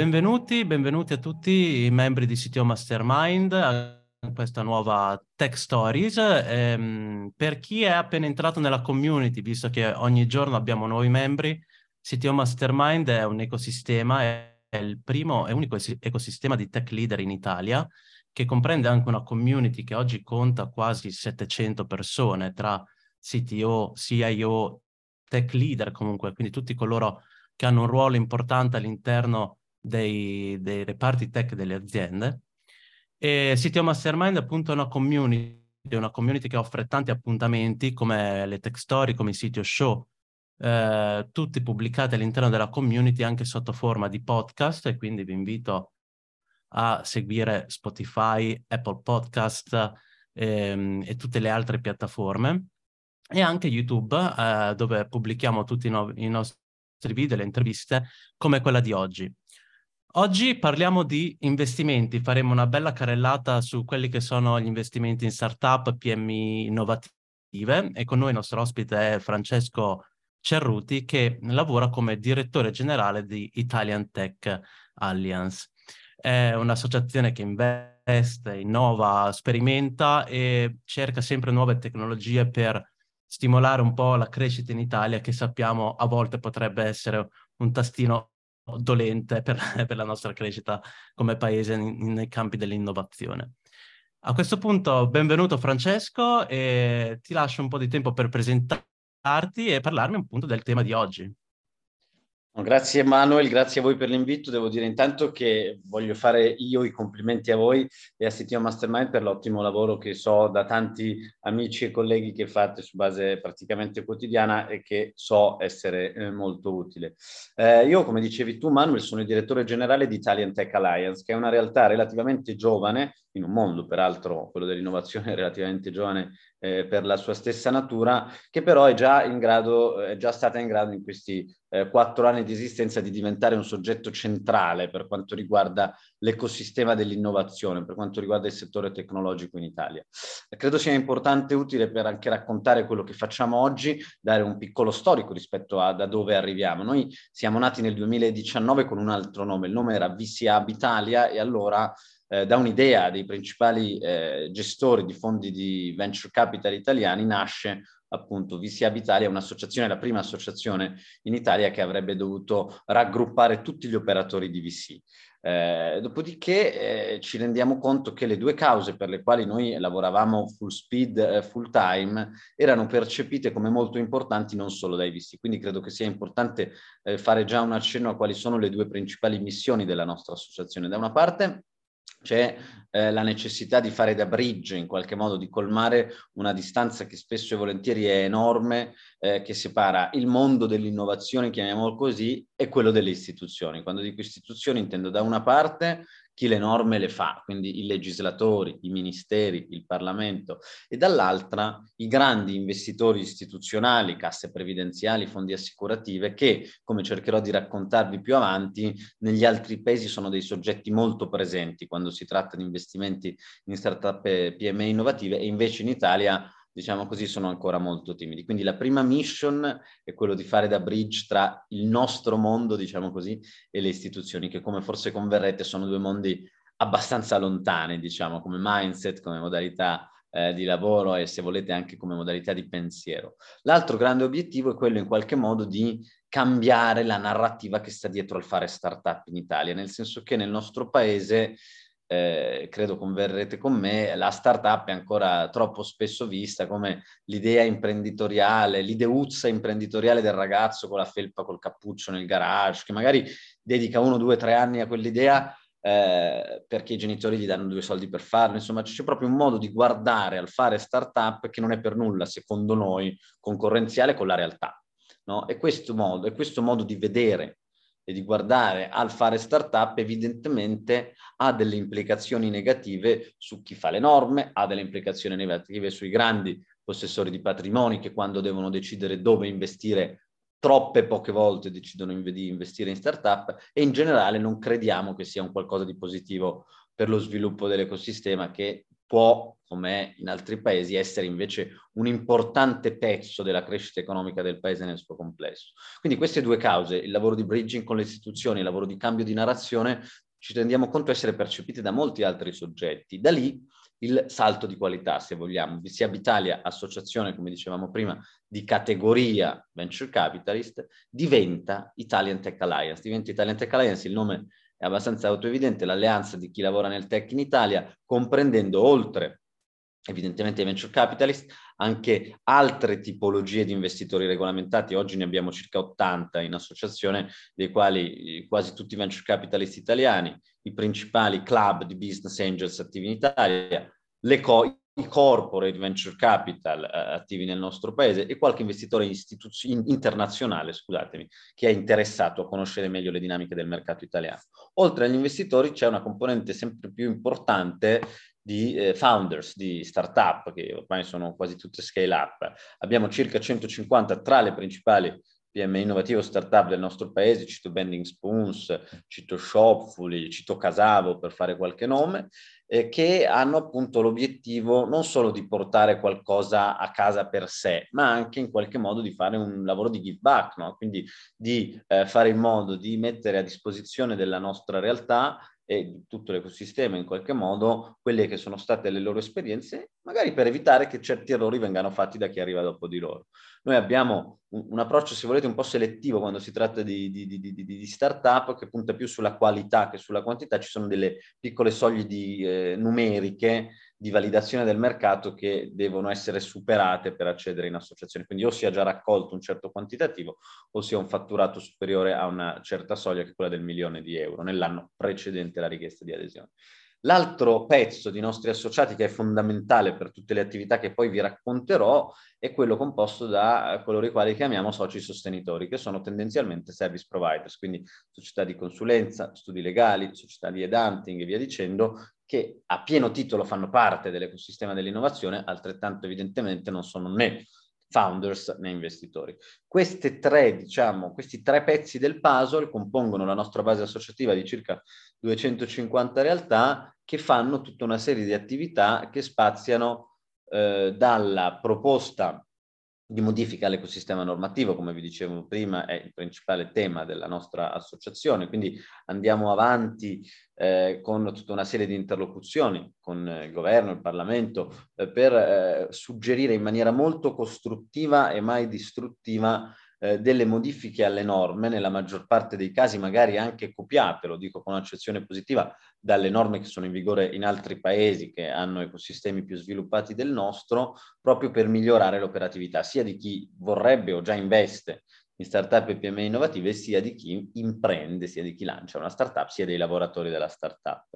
Benvenuti, benvenuti a tutti i membri di CTO Mastermind a questa nuova Tech Stories. Ehm, per chi è appena entrato nella community, visto che ogni giorno abbiamo nuovi membri, CTO Mastermind è un ecosistema, è, il primo e unico ecosistema di tech leader in Italia che comprende anche una community che oggi conta quasi 700 persone tra CTO, CIO, tech leader comunque, quindi tutti coloro che hanno un ruolo importante all'interno dei, dei reparti tech delle aziende. E CTO Mastermind appunto è una community, una community che offre tanti appuntamenti come le tech story, come i CTO show, eh, tutti pubblicati all'interno della community anche sotto forma di podcast e quindi vi invito a seguire Spotify, Apple Podcast ehm, e tutte le altre piattaforme e anche YouTube eh, dove pubblichiamo tutti i, no- i nostri video le interviste come quella di oggi. Oggi parliamo di investimenti, faremo una bella carrellata su quelli che sono gli investimenti in startup, PMI innovative e con noi il nostro ospite è Francesco Cerruti che lavora come direttore generale di Italian Tech Alliance. È un'associazione che investe, innova, sperimenta e cerca sempre nuove tecnologie per stimolare un po' la crescita in Italia che sappiamo a volte potrebbe essere un tastino dolente per, per la nostra crescita come paese nei campi dell'innovazione. A questo punto, benvenuto Francesco e ti lascio un po' di tempo per presentarti e parlarmi appunto del tema di oggi. Grazie Manuel, grazie a voi per l'invito. Devo dire intanto che voglio fare io i complimenti a voi e a CTO Mastermind per l'ottimo lavoro che so da tanti amici e colleghi che fate su base praticamente quotidiana e che so essere eh, molto utile. Eh, io, come dicevi tu Manuel, sono il direttore generale di Italian Tech Alliance, che è una realtà relativamente giovane, in un mondo peraltro quello dell'innovazione relativamente giovane eh, per la sua stessa natura, che però è già, in grado, è già stata in grado in questi eh, quattro anni di esistenza di diventare un soggetto centrale per quanto riguarda l'ecosistema dell'innovazione, per quanto riguarda il settore tecnologico in Italia. Credo sia importante e utile per anche raccontare quello che facciamo oggi, dare un piccolo storico rispetto a da dove arriviamo. Noi siamo nati nel 2019 con un altro nome, il nome era VCA Italia e allora eh, da un'idea dei principali eh, gestori di fondi di venture capital italiani nasce appunto VC Abitalia, un'associazione, la prima associazione in Italia che avrebbe dovuto raggruppare tutti gli operatori di VC. Eh, dopodiché eh, ci rendiamo conto che le due cause per le quali noi lavoravamo full speed, eh, full time, erano percepite come molto importanti non solo dai VC. Quindi credo che sia importante eh, fare già un accenno a quali sono le due principali missioni della nostra associazione. Da una parte c'è eh, la necessità di fare da bridge, in qualche modo di colmare una distanza che spesso e volentieri è enorme, eh, che separa il mondo dell'innovazione, chiamiamolo così, e quello delle istituzioni. Quando dico istituzioni intendo da una parte chi le norme le fa, quindi i legislatori, i ministeri, il Parlamento, e dall'altra i grandi investitori istituzionali, casse previdenziali, fondi assicurative, che, come cercherò di raccontarvi più avanti, negli altri paesi sono dei soggetti molto presenti quando si tratta di investimenti in startup PME innovative e invece in Italia diciamo così, sono ancora molto timidi. Quindi la prima mission è quello di fare da bridge tra il nostro mondo, diciamo così, e le istituzioni, che come forse converrete sono due mondi abbastanza lontani, diciamo, come mindset, come modalità eh, di lavoro e se volete anche come modalità di pensiero. L'altro grande obiettivo è quello in qualche modo di cambiare la narrativa che sta dietro al fare startup in Italia, nel senso che nel nostro paese eh, credo converrete con me, la startup è ancora troppo spesso vista come l'idea imprenditoriale, l'ideuzza imprenditoriale del ragazzo con la felpa, col cappuccio nel garage, che magari dedica uno, due, tre anni a quell'idea eh, perché i genitori gli danno due soldi per farlo. Insomma, c'è proprio un modo di guardare al fare startup che non è per nulla, secondo noi, concorrenziale con la realtà. No? E questo modo, e questo modo di vedere e di guardare al fare startup evidentemente ha delle implicazioni negative su chi fa le norme, ha delle implicazioni negative sui grandi possessori di patrimoni che quando devono decidere dove investire troppe poche volte decidono di investire in startup e in generale non crediamo che sia un qualcosa di positivo per lo sviluppo dell'ecosistema che può, come in altri paesi, essere invece un importante pezzo della crescita economica del paese nel suo complesso. Quindi queste due cause, il lavoro di bridging con le istituzioni, il lavoro di cambio di narrazione, ci rendiamo conto essere percepite da molti altri soggetti. Da lì il salto di qualità, se vogliamo. VC Italia, associazione, come dicevamo prima, di categoria venture capitalist, diventa Italian Tech Alliance. Diventa Italian Tech Alliance, il nome è abbastanza autoevidente, l'alleanza di chi lavora nel tech in Italia, comprendendo oltre evidentemente i venture capitalist, anche altre tipologie di investitori regolamentati. Oggi ne abbiamo circa 80 in associazione, dei quali quasi tutti i venture capitalist italiani, i principali club di business angels attivi in Italia, le co- corporate venture capital eh, attivi nel nostro paese e qualche investitore istituz- internazionale, scusatemi, che è interessato a conoscere meglio le dinamiche del mercato italiano. Oltre agli investitori c'è una componente sempre più importante di eh, founders di startup, che ormai sono quasi tutte scale up. Abbiamo circa 150 tra le principali PMI innovativo startup del nostro paese, cito Bending Spoons, cito Shopfully, cito Casavo per fare qualche nome, eh, che hanno appunto l'obiettivo non solo di portare qualcosa a casa per sé, ma anche in qualche modo di fare un lavoro di give back, no? quindi di eh, fare in modo di mettere a disposizione della nostra realtà e di tutto l'ecosistema in qualche modo quelle che sono state le loro esperienze, magari per evitare che certi errori vengano fatti da chi arriva dopo di loro. Noi abbiamo un, un approccio, se volete, un po' selettivo quando si tratta di, di, di, di, startup che punta più sulla qualità che sulla quantità. Ci sono delle piccole soglie eh, numeriche di validazione del mercato che devono essere superate per accedere in associazione. Quindi o sia già raccolto un certo quantitativo o sia un fatturato superiore a una certa soglia che è quella del milione di euro nell'anno precedente alla richiesta di adesione. L'altro pezzo di nostri associati che è fondamentale per tutte le attività che poi vi racconterò è quello composto da coloro i quali chiamiamo soci sostenitori, che sono tendenzialmente service providers, quindi società di consulenza, studi legali, società di headhunting e via dicendo, che a pieno titolo fanno parte dell'ecosistema dell'innovazione, altrettanto evidentemente non sono né founders né investitori. Tre, diciamo, questi tre pezzi del puzzle compongono la nostra base associativa di circa 250 realtà che fanno tutta una serie di attività che spaziano eh, dalla proposta di modifica all'ecosistema normativo, come vi dicevo prima, è il principale tema della nostra associazione. Quindi andiamo avanti eh, con tutta una serie di interlocuzioni con il governo, il Parlamento, eh, per eh, suggerire in maniera molto costruttiva e mai distruttiva eh, delle modifiche alle norme, nella maggior parte dei casi magari anche copiate, lo dico con accezione positiva, dalle norme che sono in vigore in altri paesi che hanno ecosistemi più sviluppati del nostro, proprio per migliorare l'operatività sia di chi vorrebbe o già investe in startup e PMI innovative, sia di chi imprende, sia di chi lancia una startup, sia dei lavoratori della startup.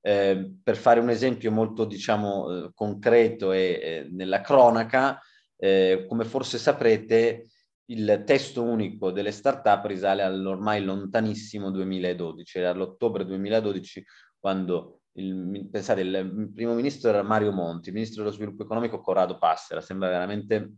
Eh, per fare un esempio molto, diciamo, eh, concreto e eh, nella cronaca, eh, come forse saprete, il testo unico delle start-up risale all'ormai lontanissimo 2012, era l'ottobre 2012 quando il, pensate, il primo ministro era Mario Monti, il ministro dello sviluppo economico Corrado Passera, sembra veramente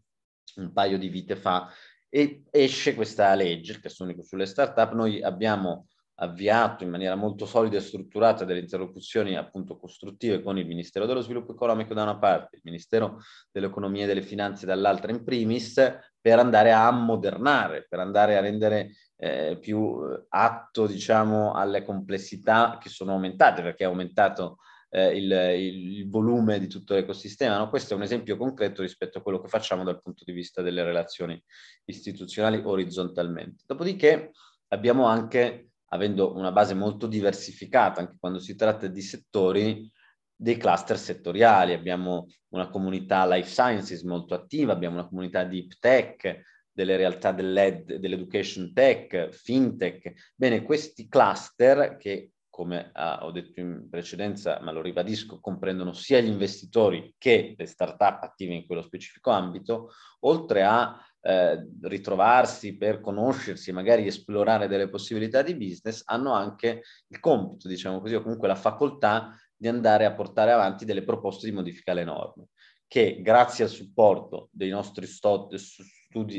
un paio di vite fa, e esce questa legge, il testo unico sulle start-up, noi abbiamo avviato in maniera molto solida e strutturata delle interlocuzioni appunto costruttive con il Ministero dello Sviluppo Economico da una parte, il Ministero dell'Economia e delle Finanze dall'altra in primis, per andare a ammodernare, per andare a rendere eh, più atto diciamo alle complessità che sono aumentate, perché è aumentato eh, il, il, volume di tutto l'ecosistema. No? Questo è un esempio concreto rispetto a quello che facciamo dal punto di vista delle relazioni istituzionali orizzontalmente. Dopodiché abbiamo anche avendo una base molto diversificata anche quando si tratta di settori, dei cluster settoriali. Abbiamo una comunità life sciences molto attiva, abbiamo una comunità deep tech, delle realtà dell'education tech, fintech. Bene, questi cluster che come uh, ho detto in precedenza, ma lo ribadisco, comprendono sia gli investitori che le start-up attive in quello specifico ambito, oltre a eh, ritrovarsi, per conoscersi, magari esplorare delle possibilità di business, hanno anche il compito, diciamo così, o comunque la facoltà di andare a portare avanti delle proposte di modifica alle norme, che grazie al supporto dei nostri studi,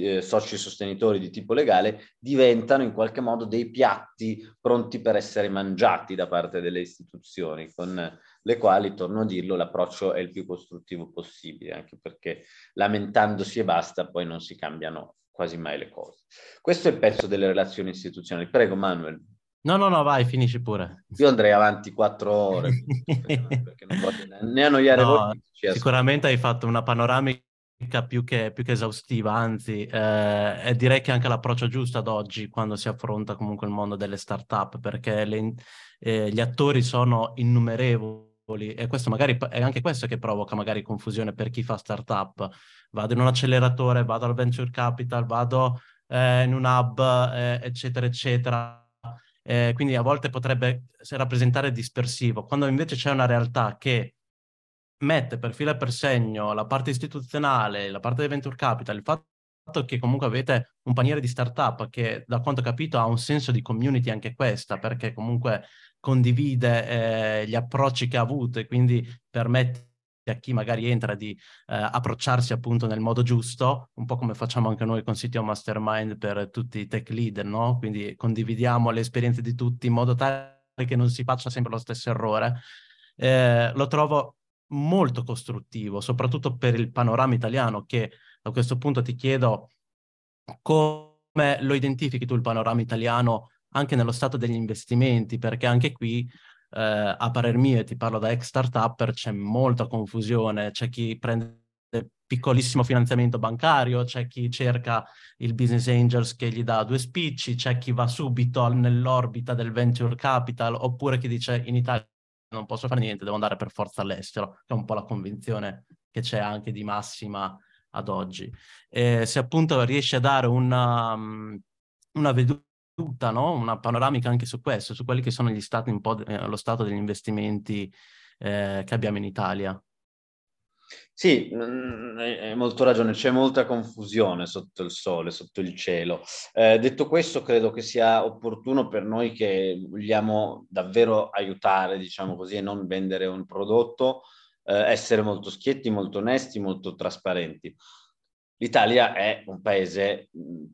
eh, soci sostenitori di tipo legale diventano in qualche modo dei piatti pronti per essere mangiati da parte delle istituzioni, con le quali, torno a dirlo, l'approccio è il più costruttivo possibile, anche perché lamentandosi e basta, poi non si cambiano quasi mai le cose. Questo è il pezzo delle relazioni istituzionali. Prego, Manuel. No, no, no, vai, finisci pure. Io andrei avanti quattro ore, perché non voglio né annoiare no, voi. Sicuramente hai fatto una panoramica più che, più che esaustiva, anzi, eh, direi che anche l'approccio giusto ad oggi quando si affronta comunque il mondo delle start-up, perché le, eh, gli attori sono innumerevoli e questo magari è anche questo che provoca magari confusione per chi fa start-up. Vado in un acceleratore, vado al venture capital, vado eh, in un hub, eh, eccetera, eccetera. Eh, quindi a volte potrebbe rappresentare dispersivo, quando invece c'è una realtà che mette per filo e per segno la parte istituzionale, la parte del venture capital, il fatto che comunque avete un paniere di startup che da quanto ho capito ha un senso di community anche questa, perché comunque condivide eh, gli approcci che ha avuto e quindi permette a chi magari entra di eh, approcciarsi appunto nel modo giusto, un po' come facciamo anche noi con CTO Mastermind per tutti i tech leader, no? Quindi condividiamo le esperienze di tutti in modo tale che non si faccia sempre lo stesso errore. Eh, lo trovo molto costruttivo, soprattutto per il panorama italiano, che a questo punto ti chiedo come lo identifichi tu il panorama italiano anche nello stato degli investimenti, perché anche qui, eh, a parer mio, e ti parlo da ex startupper, c'è molta confusione, c'è chi prende piccolissimo finanziamento bancario, c'è chi cerca il business angels che gli dà due spicci, c'è chi va subito nell'orbita del venture capital, oppure chi dice in Italia non posso fare niente, devo andare per forza all'estero, che è un po' la convinzione che c'è anche di massima ad oggi. E se appunto riesci a dare una, um, una veduta, no? una panoramica anche su questo, su quelli che sono gli stati un po' eh, lo stato degli investimenti eh, che abbiamo in Italia. Sì, mm, hai molto ragione, c'è molta confusione sotto il sole, sotto il cielo. Eh, detto questo, credo che sia opportuno per noi che vogliamo davvero aiutare, diciamo così, e non vendere un prodotto, eh, essere molto schietti, molto onesti, molto trasparenti. L'Italia è un paese,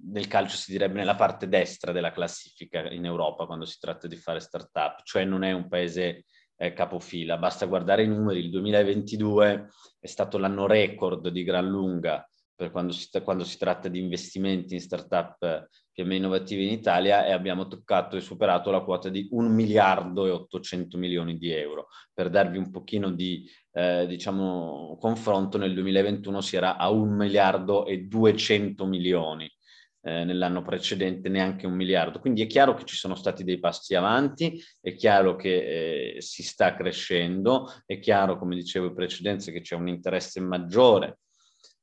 nel calcio si direbbe nella parte destra della classifica in Europa quando si tratta di fare startup, cioè non è un paese eh, capofila. Basta guardare i numeri, il 2022 è stato l'anno record di gran lunga quando si, quando si tratta di investimenti in startup PMI innovative in Italia e abbiamo toccato e superato la quota di 1 miliardo e 800 milioni di euro. Per darvi un pochino di eh, diciamo, confronto, nel 2021 si era a 1 miliardo e 200 milioni eh, nell'anno precedente neanche un miliardo. Quindi è chiaro che ci sono stati dei passi avanti, è chiaro che eh, si sta crescendo, è chiaro, come dicevo in precedenza, che c'è un interesse maggiore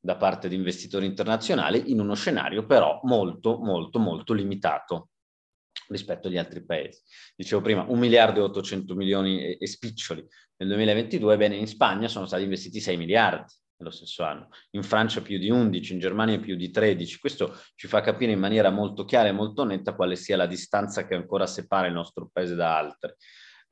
da parte di investitori internazionali in uno scenario però molto, molto, molto limitato rispetto agli altri paesi. Dicevo prima, un miliardo e 800 milioni e, e spiccioli nel 2022, bene, in Spagna sono stati investiti 6 miliardi nello stesso anno, in Francia più di 11, in Germania più di 13. Questo ci fa capire in maniera molto chiara e molto netta quale sia la distanza che ancora separa il nostro paese da altri.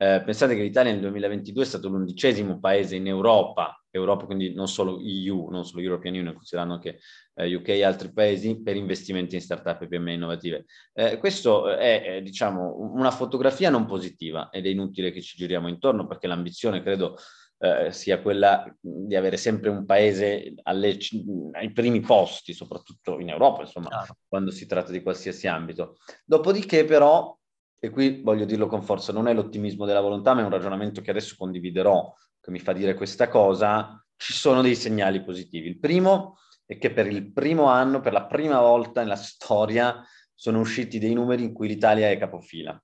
Eh, pensate che l'Italia nel 2022 è stato l'undicesimo paese in Europa, Europa quindi non solo EU, non solo European Union, considerando anche eh, UK e altri paesi, per investimenti in startup e PMI innovative. Eh, questo è, è, diciamo, una fotografia non positiva ed è inutile che ci giriamo intorno perché l'ambizione, credo, eh, sia quella di avere sempre un paese alle, ai primi posti, soprattutto in Europa, insomma, Chiaro. quando si tratta di qualsiasi ambito. Dopodiché, però, e qui voglio dirlo con forza, non è l'ottimismo della volontà, ma è un ragionamento che adesso condividerò, che mi fa dire questa cosa, ci sono dei segnali positivi. Il primo è che per il primo anno, per la prima volta nella storia, sono usciti dei numeri in cui l'Italia è capofila.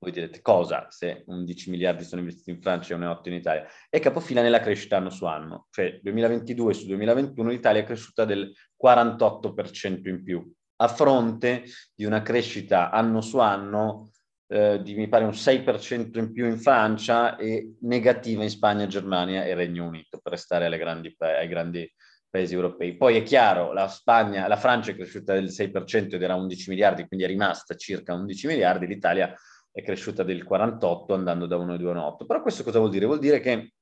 Voi direte cosa se 11 miliardi sono investiti in Francia e 1,8 in Italia? È capofila nella crescita anno su anno, cioè 2022 su 2021 l'Italia è cresciuta del 48% in più, a fronte di una crescita anno su anno eh, di mi pare un 6% in più in Francia e negativa in Spagna, Germania e Regno Unito, per restare grandi, ai grandi paesi europei. Poi è chiaro, la Spagna, la Francia è cresciuta del 6% ed era 11 miliardi, quindi è rimasta circa 11 miliardi, l'Italia è cresciuta del 48 andando da 1,28. Però questo cosa vuol dire? Vuol dire che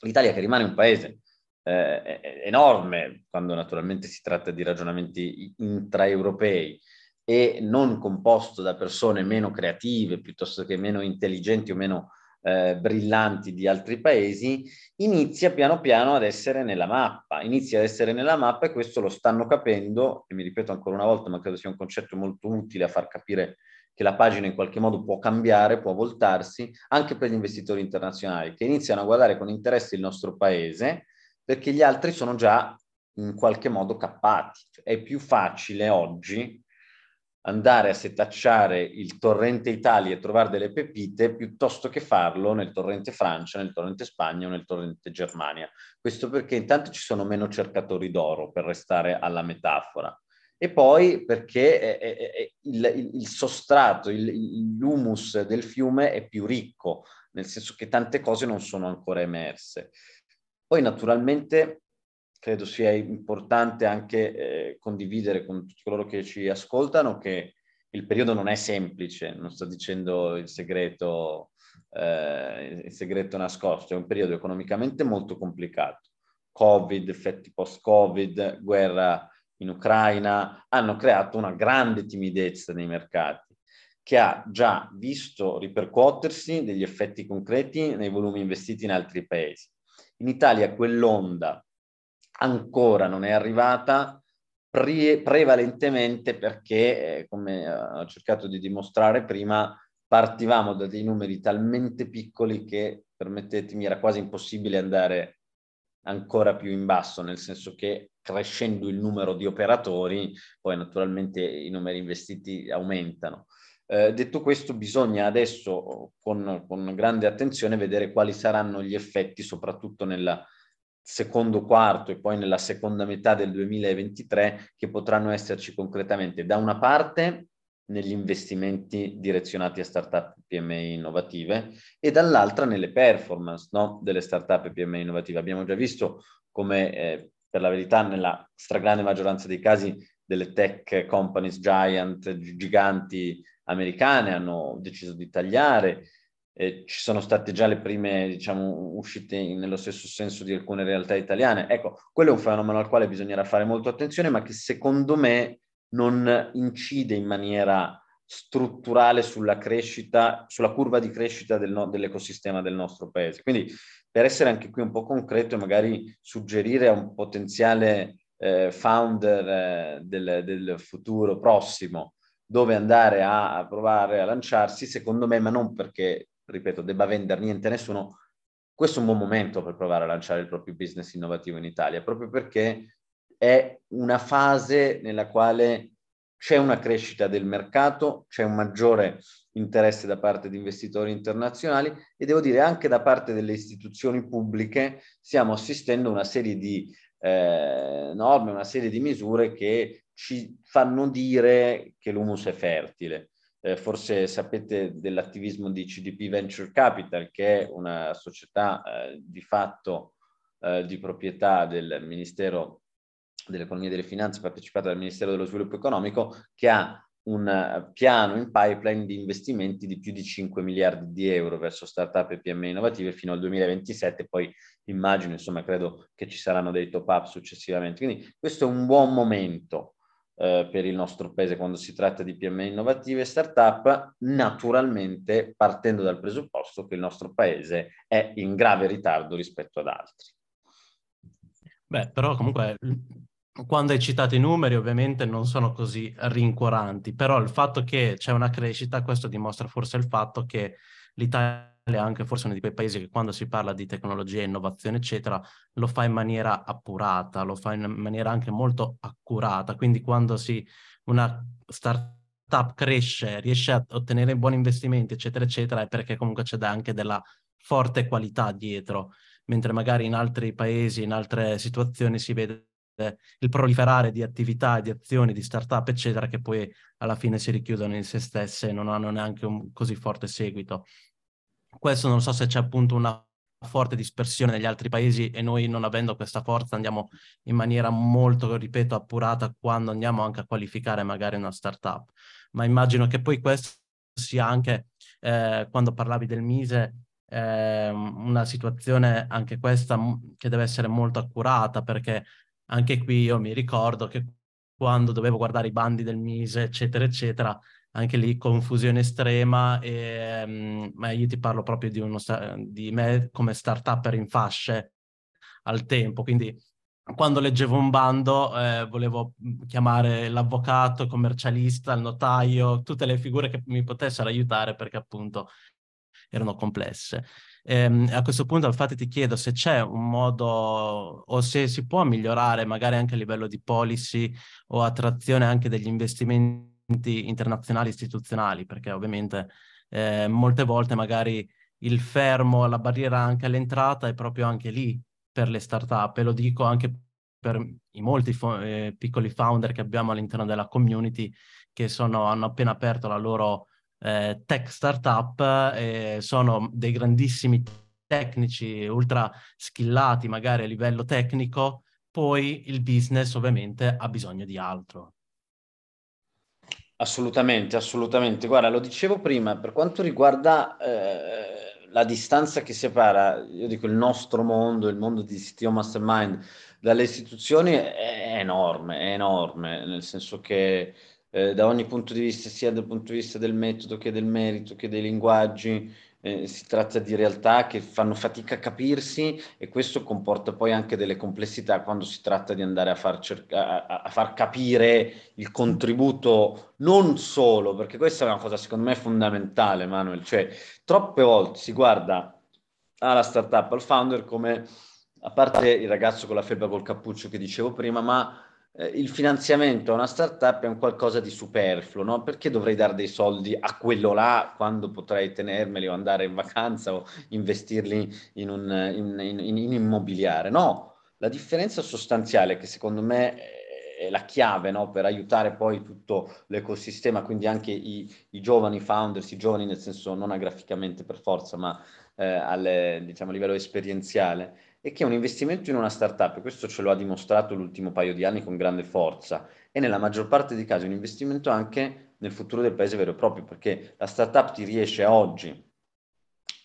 l'Italia che rimane un paese eh, enorme, quando naturalmente si tratta di ragionamenti intraeuropei, e non composto da persone meno creative piuttosto che meno intelligenti o meno eh, brillanti di altri paesi, inizia piano piano ad essere nella mappa, inizia ad essere nella mappa e questo lo stanno capendo, e mi ripeto ancora una volta, ma credo sia un concetto molto utile a far capire che la pagina in qualche modo può cambiare, può voltarsi, anche per gli investitori internazionali, che iniziano a guardare con interesse il nostro paese, perché gli altri sono già in qualche modo cappati. Cioè, è più facile oggi andare a setacciare il torrente Italia e trovare delle pepite piuttosto che farlo nel torrente Francia, nel torrente Spagna o nel torrente Germania. Questo perché intanto ci sono meno cercatori d'oro, per restare alla metafora, e poi perché è, è, è il, il, sostrato, il, l'humus del fiume è più ricco, nel senso che tante cose non sono ancora emerse. Poi naturalmente credo sia importante anche eh, condividere con tutti coloro che ci ascoltano che il periodo non è semplice, non sto dicendo il segreto, eh, il segreto nascosto, è un periodo economicamente molto complicato. Covid, effetti post-Covid, guerra in Ucraina hanno creato una grande timidezza nei mercati che ha già visto ripercuotersi degli effetti concreti nei volumi investiti in altri paesi. In Italia quell'onda ancora non è arrivata pre- prevalentemente perché, eh, come ho cercato di dimostrare prima, partivamo da dei numeri talmente piccoli che, permettetemi, era quasi impossibile andare ancora più in basso, nel senso che crescendo il numero di operatori, poi naturalmente i numeri investiti aumentano. Eh, detto questo, bisogna adesso con, con, grande attenzione vedere quali saranno gli effetti, soprattutto nella secondo quarto e poi nella seconda metà del 2023 che potranno esserci concretamente da una parte negli investimenti direzionati a startup PMI innovative e dall'altra nelle performance no, delle startup PMI innovative. Abbiamo già visto come eh, per la verità nella stragrande maggioranza dei casi delle tech companies giant, giganti americane hanno deciso di tagliare eh, ci sono state già le prime diciamo, uscite in, nello stesso senso di alcune realtà italiane. Ecco, quello è un fenomeno al quale bisognerà fare molto attenzione, ma che secondo me non incide in maniera strutturale sulla crescita, sulla curva di crescita del no, dell'ecosistema del nostro paese. Quindi per essere anche qui un po' concreto e magari suggerire a un potenziale eh, founder eh, del, del futuro prossimo dove andare a, provare a lanciarsi, secondo me, ma non perché ripeto, debba vendere niente a nessuno, questo è un buon momento per provare a lanciare il proprio business innovativo in Italia, proprio perché è una fase nella quale c'è una crescita del mercato, c'è un maggiore interesse da parte di investitori internazionali e devo dire anche da parte delle istituzioni pubbliche stiamo assistendo a una serie di eh, norme, una serie di misure che ci fanno dire che l'humus è fertile eh, forse sapete dell'attivismo di CDP Venture Capital, che è una società eh, di fatto eh, di proprietà del Ministero dell'Economia e delle Finanze, partecipata dal Ministero dello Sviluppo Economico, che ha un uh, piano in pipeline di investimenti di più di 5 miliardi di euro verso startup e PMI innovative fino al 2027, poi immagino, insomma, credo che ci saranno dei top up successivamente. Quindi questo è un buon momento eh, per il nostro paese quando si tratta di PMI innovative e startup, naturalmente partendo dal presupposto che il nostro paese è in grave ritardo rispetto ad altri. Beh, però comunque quando hai citato i numeri ovviamente non sono così rincuoranti, però il fatto che c'è una crescita, questo dimostra forse il fatto che l'Italia anche forse uno di quei paesi che quando si parla di tecnologia, innovazione, eccetera, lo fa in maniera appurata, lo fa in maniera anche molto accurata. Quindi quando si, una startup cresce, riesce a ottenere buoni investimenti, eccetera, eccetera, è perché comunque c'è anche della forte qualità dietro, mentre magari in altri paesi, in altre situazioni si vede il proliferare di attività, di azioni, di startup, eccetera, che poi alla fine si richiudono in se stesse e non hanno neanche un così forte seguito. Questo non so se c'è appunto una forte dispersione negli altri paesi e noi non avendo questa forza andiamo in maniera molto, ripeto, appurata quando andiamo anche a qualificare magari una startup. Ma immagino che poi questo sia anche, eh, quando parlavi del Mise, eh, una situazione anche questa che deve essere molto accurata perché anche qui io mi ricordo che quando dovevo guardare i bandi del Mise, eccetera, eccetera, anche lì confusione estrema, e, um, ma io ti parlo proprio di, uno, di me come start-upper in fasce al tempo, quindi quando leggevo un bando eh, volevo chiamare l'avvocato, il commercialista, il notaio, tutte le figure che mi potessero aiutare perché appunto erano complesse. E, ehm, a questo punto infatti ti chiedo se c'è un modo o se si può migliorare magari anche a livello di policy o attrazione anche degli investimenti internazionali istituzionali, perché ovviamente eh, molte volte magari il fermo, la barriera anche all'entrata è proprio anche lì per le start-up e lo dico anche per i molti fo- eh, piccoli founder che abbiamo all'interno della community che sono, hanno appena aperto la loro eh, tech startup e sono dei grandissimi tecnici ultra skillati magari a livello tecnico, poi il business ovviamente ha bisogno di altro. Assolutamente, assolutamente. Guarda, lo dicevo prima, per quanto riguarda eh, la distanza che separa, io dico il nostro mondo, il mondo di CTO Mastermind dalle istituzioni è enorme, è enorme, nel senso che eh, da ogni punto di vista, sia dal punto di vista del metodo che del merito che dei linguaggi, eh, si tratta di realtà che fanno fatica a capirsi e questo comporta poi anche delle complessità quando si tratta di andare a far, cerca- a, a far capire il contributo non solo, perché questa è una cosa secondo me fondamentale, Manuel, cioè troppe volte si guarda alla startup, al founder come, a parte il ragazzo con la febbre col cappuccio che dicevo prima, ma eh, il finanziamento a una startup è un qualcosa di superfluo, no? Perché dovrei dare dei soldi a quello là quando potrei tenermeli o andare in vacanza o investirli in, un, in, in, in immobiliare? No, la differenza sostanziale che secondo me è la chiave no? per aiutare poi tutto l'ecosistema, quindi anche i, i, giovani founders, i giovani nel senso non agraficamente per forza, ma eh, alle, diciamo, a livello esperienziale, è che un investimento in una startup, questo ce lo ha dimostrato l'ultimo paio di anni con grande forza, e nella maggior parte dei casi un investimento anche nel futuro del paese vero e proprio, perché la startup ti riesce oggi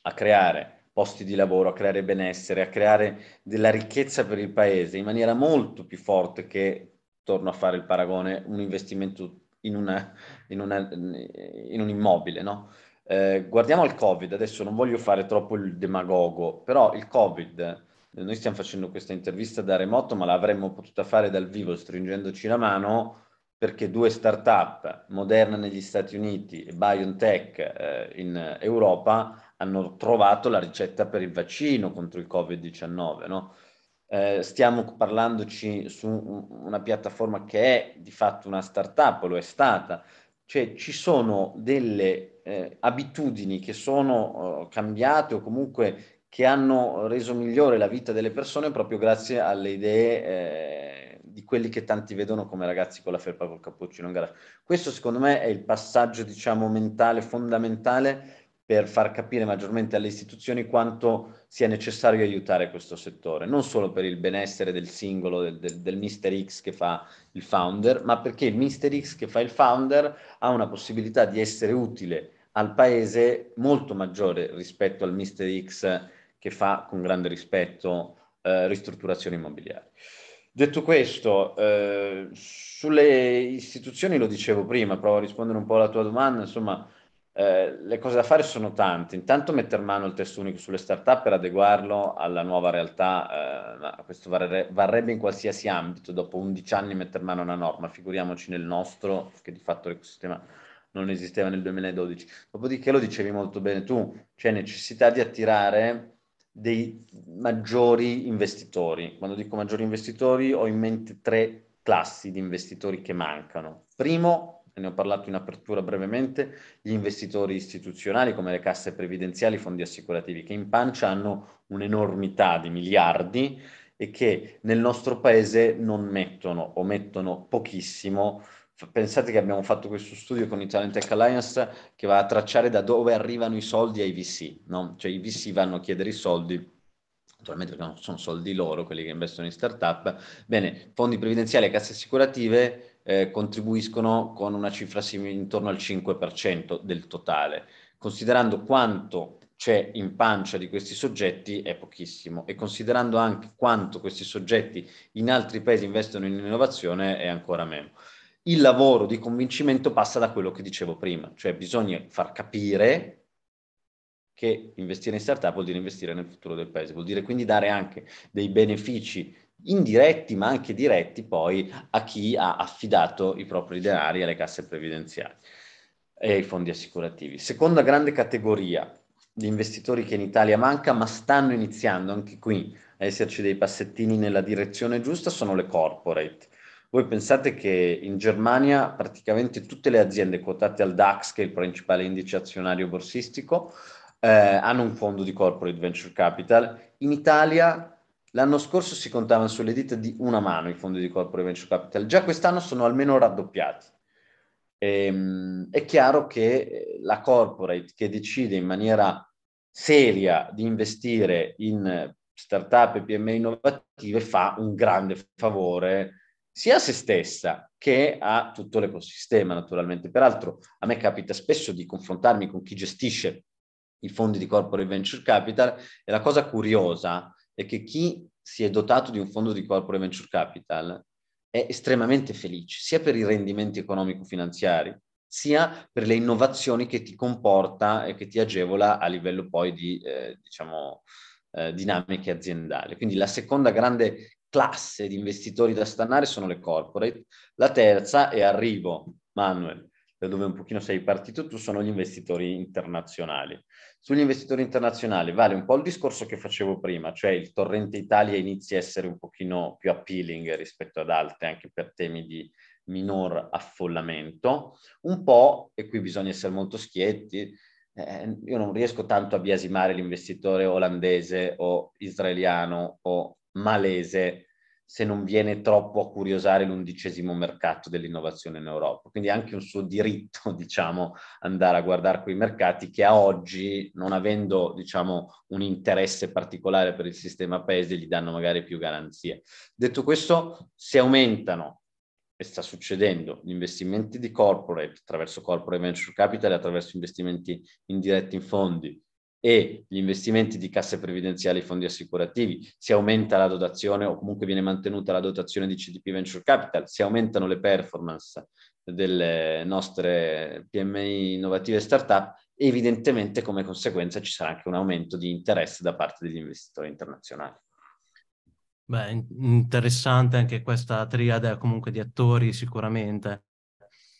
a creare posti di lavoro, a creare benessere, a creare della ricchezza per il paese in maniera molto più forte che, torno a fare il paragone, un investimento in, una, in, una, in un immobile, no? Eh, guardiamo al Covid, adesso non voglio fare troppo il demagogo, però il Covid noi stiamo facendo questa intervista da remoto, ma l'avremmo potuta fare dal vivo stringendoci la mano perché due start-up, Moderna negli Stati Uniti e BioNTech eh, in Europa, hanno trovato la ricetta per il vaccino contro il Covid-19. No? Eh, stiamo parlandoci su una piattaforma che è di fatto una start-up, lo è stata, cioè ci sono delle eh, abitudini che sono uh, cambiate o comunque che hanno reso migliore la vita delle persone proprio grazie alle idee eh, di quelli che tanti vedono come ragazzi con la felpa col cappuccino in garage. Questo secondo me è il passaggio, diciamo, mentale fondamentale per far capire maggiormente alle istituzioni quanto sia necessario aiutare questo settore, non solo per il benessere del singolo, del, del, del Mister X che fa il founder, ma perché il Mister X che fa il founder ha una possibilità di essere utile al paese molto maggiore rispetto al Mister X che fa con grande rispetto eh, ristrutturazioni immobiliari. Detto questo, eh, sulle istituzioni lo dicevo prima, provo a rispondere un po' alla tua domanda, insomma, eh, le cose da fare sono tante. Intanto mettere mano al testo unico sulle start-up per adeguarlo alla nuova realtà, eh, questo varrebbe, varrebbe in qualsiasi ambito, dopo 11 anni mettere mano a una norma, figuriamoci nel nostro, che di fatto l'ecosistema non esisteva nel 2012. Dopodiché lo dicevi molto bene tu, c'è necessità di attirare dei maggiori investitori. Quando dico maggiori investitori ho in mente tre classi di investitori che mancano. Primo, ne ho parlato in apertura brevemente, gli investitori istituzionali come le casse previdenziali, i fondi assicurativi, che in pancia hanno un'enormità di miliardi e che nel nostro paese non mettono o mettono pochissimo Pensate che abbiamo fatto questo studio con Italian Tech Alliance che va a tracciare da dove arrivano i soldi ai VC, no? Cioè i VC vanno a chiedere i soldi naturalmente perché non sono soldi loro quelli che investono in startup, bene, fondi previdenziali e casse assicurative eh, contribuiscono con una cifra simile intorno al 5% del totale. Considerando quanto c'è in pancia di questi soggetti è pochissimo e considerando anche quanto questi soggetti in altri paesi investono in innovazione è ancora meno. Il lavoro di convincimento passa da quello che dicevo prima, cioè bisogna far capire che investire in startup vuol dire investire nel futuro del paese, vuol dire quindi dare anche dei benefici indiretti ma anche diretti poi a chi ha affidato i propri denari alle casse previdenziali e ai fondi assicurativi. Seconda grande categoria di investitori che in Italia manca ma stanno iniziando anche qui a esserci dei passettini nella direzione giusta sono le corporate. Voi pensate che in Germania praticamente tutte le aziende quotate al DAX, che è il principale indice azionario borsistico, eh, hanno un fondo di corporate venture capital. In Italia l'anno scorso si contavano sulle dita di una mano i fondi di corporate venture capital, già quest'anno sono almeno raddoppiati. E, ehm, è chiaro che la corporate che decide in maniera seria di investire in startup e PMI innovative fa un grande favore sia a se stessa che a tutto l'ecosistema, naturalmente. Peraltro, a me capita spesso di confrontarmi con chi gestisce i fondi di corporate venture capital e la cosa curiosa è che chi si è dotato di un fondo di corporate venture capital è estremamente felice, sia per i rendimenti economico-finanziari, sia per le innovazioni che ti comporta e che ti agevola a livello poi di, eh, diciamo, eh, dinamiche aziendali. Quindi la seconda grande classe di investitori da stannare sono le corporate, la terza, e arrivo, Manuel, da dove un pochino sei partito tu, sono gli investitori internazionali. Sugli investitori internazionali vale un po' il discorso che facevo prima, cioè il torrente Italia inizia a essere un pochino più appealing rispetto ad altre, anche per temi di minor affollamento. Un po', e qui bisogna essere molto schietti, eh, io non riesco tanto a biasimare l'investitore olandese o israeliano o malese se non viene troppo a curiosare l'undicesimo mercato dell'innovazione in Europa. Quindi è anche un suo diritto, diciamo, andare a guardare quei mercati che a oggi, non avendo, diciamo, un interesse particolare per il sistema paese, gli danno magari più garanzie. Detto questo, se aumentano e sta succedendo gli investimenti di corporate attraverso corporate venture capital e attraverso investimenti indiretti in fondi e gli investimenti di casse previdenziali e fondi assicurativi, si aumenta la dotazione o comunque viene mantenuta la dotazione di CDP Venture Capital, si aumentano le performance delle nostre PMI innovative startup, evidentemente come conseguenza ci sarà anche un aumento di interesse da parte degli investitori internazionali. Beh, interessante anche questa triade comunque di attori sicuramente.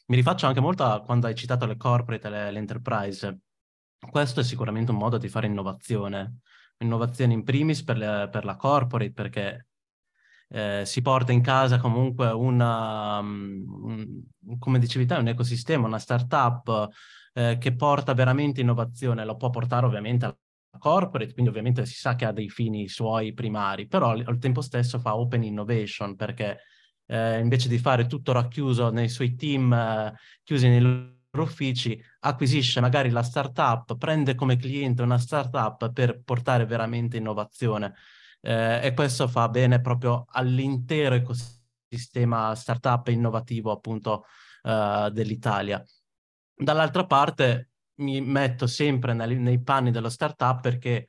Mi rifaccio anche molto a quando hai citato le corporate e le, enterprise questo è sicuramente un modo di fare innovazione. Innovazione in primis per, le, per la corporate, perché eh, si porta in casa comunque una, um, come dicevi te, un ecosistema, una startup eh, che porta veramente innovazione, lo può portare ovviamente alla corporate, quindi ovviamente si sa che ha dei fini suoi primari, però al tempo stesso fa open innovation perché eh, invece di fare tutto racchiuso nei suoi team, eh, chiusi nei uffici, acquisisce magari la startup, prende come cliente una startup per portare veramente innovazione eh, e questo fa bene proprio all'intero ecosistema startup innovativo appunto eh, dell'Italia. Dall'altra parte mi metto sempre nei, nei panni dello startup perché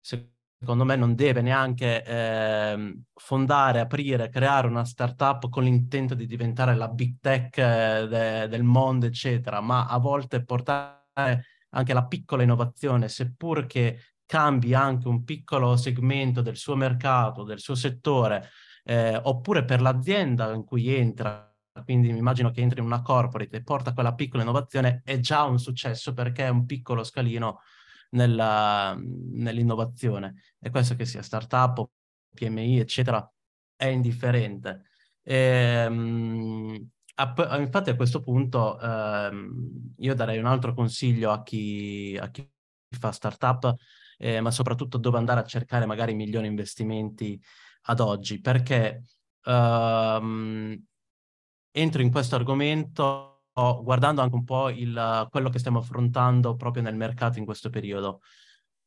se, secondo me non deve neanche eh, fondare, aprire, creare una startup con l'intento di diventare la big tech eh, de- del mondo, eccetera, ma a volte portare anche la piccola innovazione, seppur che cambi anche un piccolo segmento del suo mercato, del suo settore, eh, oppure per l'azienda in cui entra, quindi mi immagino che entri in una corporate e porta quella piccola innovazione, è già un successo perché è un piccolo scalino nella, nell'innovazione. E questo che sia startup PMI, eccetera, è indifferente. E, um, a, infatti a questo punto um, io darei un altro consiglio a chi, a chi fa startup, eh, ma soprattutto dove andare a cercare magari migliori investimenti ad oggi, perché um, entro in questo argomento guardando anche un po' il, quello che stiamo affrontando proprio nel mercato in questo periodo.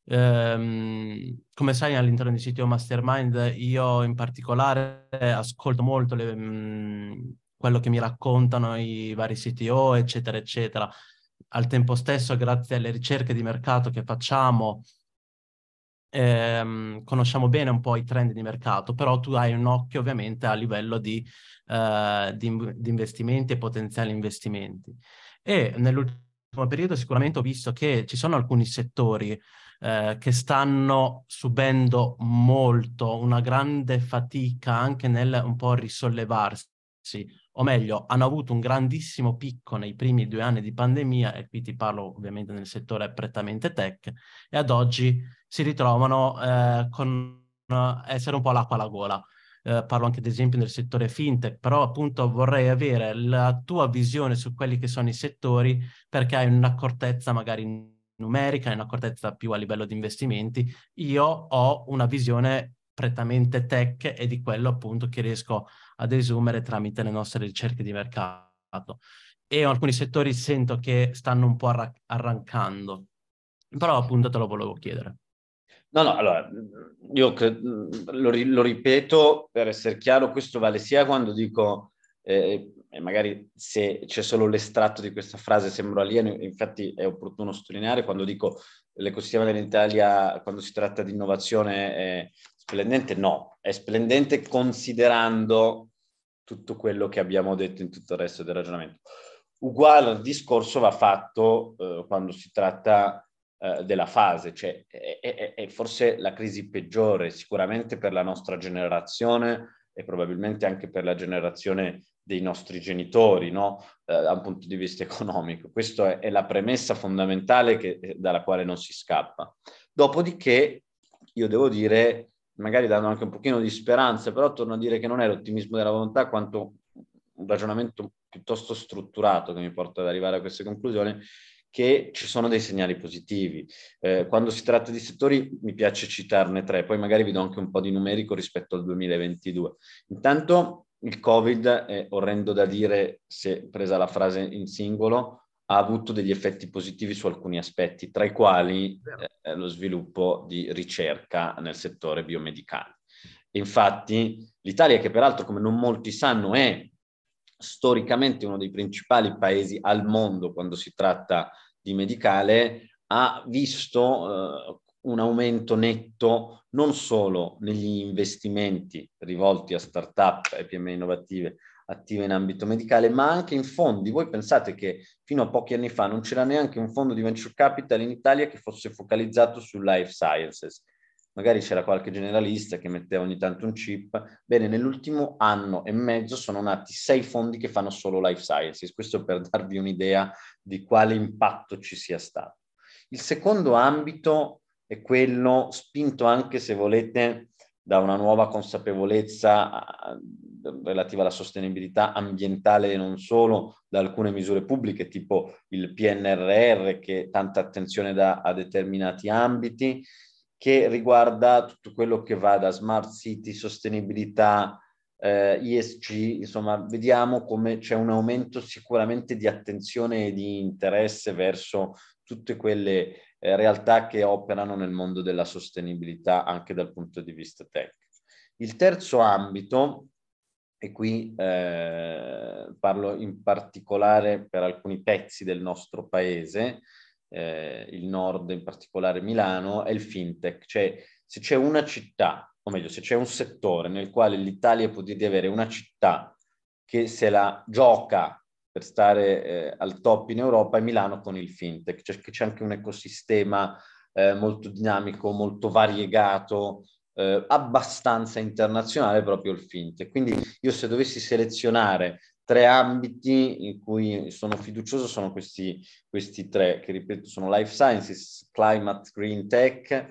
Ehm, come sai all'interno di sito Mastermind io in particolare ascolto molto le, mh, mm, quello che mi raccontano i vari CTO, eccetera, eccetera. Al tempo stesso, grazie alle ricerche di mercato che facciamo, ehm, conosciamo bene un po' i trend di mercato, però tu hai un occhio ovviamente a livello di, eh, di, di investimenti e potenziali investimenti. E nell'ultimo periodo sicuramente ho visto che ci sono alcuni settori eh, che stanno subendo molto, una grande fatica anche nel un po' risollevarsi, o meglio, hanno avuto un grandissimo picco nei primi due anni di pandemia, e qui ti parlo ovviamente nel settore prettamente tech, e ad oggi si ritrovano eh, con uh, essere un po' l'acqua alla gola. Eh, parlo anche ad esempio del settore fintech, però appunto vorrei avere la tua visione su quelli che sono i settori perché hai un'accortezza magari numerica, un'accortezza più a livello di investimenti. Io ho una visione prettamente tech e di quello appunto che riesco ad esumere tramite le nostre ricerche di mercato. E alcuni settori sento che stanno un po' arra- arrancando, però appunto te lo volevo chiedere. No, no, allora, io lo, lo, ripeto per essere chiaro, questo vale sia quando dico, eh, magari se c'è solo l'estratto di questa frase sembra alieno, infatti è opportuno sottolineare quando dico l'ecosistema dell'Italia, quando si tratta di innovazione è splendente, no, è splendente considerando tutto quello che abbiamo detto in tutto il resto del ragionamento. Uguale discorso va fatto eh, quando si tratta eh, della fase, cioè è, è, è, forse la crisi peggiore sicuramente per la nostra generazione e probabilmente anche per la generazione dei nostri genitori, no? eh, da un punto di vista economico. Questa è, la premessa fondamentale che, eh, dalla quale non si scappa. Dopodiché, io devo dire, magari dando anche un pochino di speranza, però torno a dire che non è l'ottimismo della volontà quanto un ragionamento piuttosto strutturato che mi porta ad arrivare a queste conclusioni, che ci sono dei segnali positivi. Eh, quando si tratta di settori mi piace citarne tre, poi magari vi do anche un po' di numerico rispetto al 2022. Intanto il Covid, è orrendo da dire se presa la frase in singolo, ha avuto degli effetti positivi su alcuni aspetti, tra i quali eh, lo sviluppo di ricerca nel settore biomedicale. Infatti l'Italia, che peraltro come non molti sanno è storicamente uno dei principali paesi al mondo quando si tratta di medicale, ha visto eh, un aumento netto non solo negli investimenti rivolti a start-up e PMI innovative attive in ambito medicale, ma anche in fondi. Voi pensate che fino a pochi anni fa non c'era neanche un fondo di venture capital in Italia che fosse focalizzato su life sciences magari c'era qualche generalista che metteva ogni tanto un chip. Bene, nell'ultimo anno e mezzo sono nati sei fondi che fanno solo life sciences, questo per darvi un'idea di quale impatto ci sia stato. Il secondo ambito è quello spinto anche, se volete, da una nuova consapevolezza relativa alla sostenibilità ambientale e non solo, da alcune misure pubbliche tipo il PNRR che tanta attenzione dà a determinati ambiti, che riguarda tutto quello che va da smart city, sostenibilità, eh, ESG, insomma, vediamo come c'è un aumento sicuramente di attenzione e di interesse verso tutte quelle eh, realtà che operano nel mondo della sostenibilità anche dal punto di vista tech. Il terzo ambito, e qui eh, parlo in particolare per alcuni pezzi del nostro paese, eh, il nord, in particolare Milano, è il fintech, cioè se c'è una città, o meglio, se c'è un settore nel quale l'Italia può dire di avere una città che se la gioca per stare eh, al top in Europa è Milano con il fintech, cioè c'è anche un ecosistema eh, molto dinamico, molto variegato, eh, abbastanza internazionale proprio il fintech. Quindi io se dovessi selezionare tre ambiti in cui sono fiducioso sono questi, questi tre, che ripeto sono life sciences, climate, green tech e,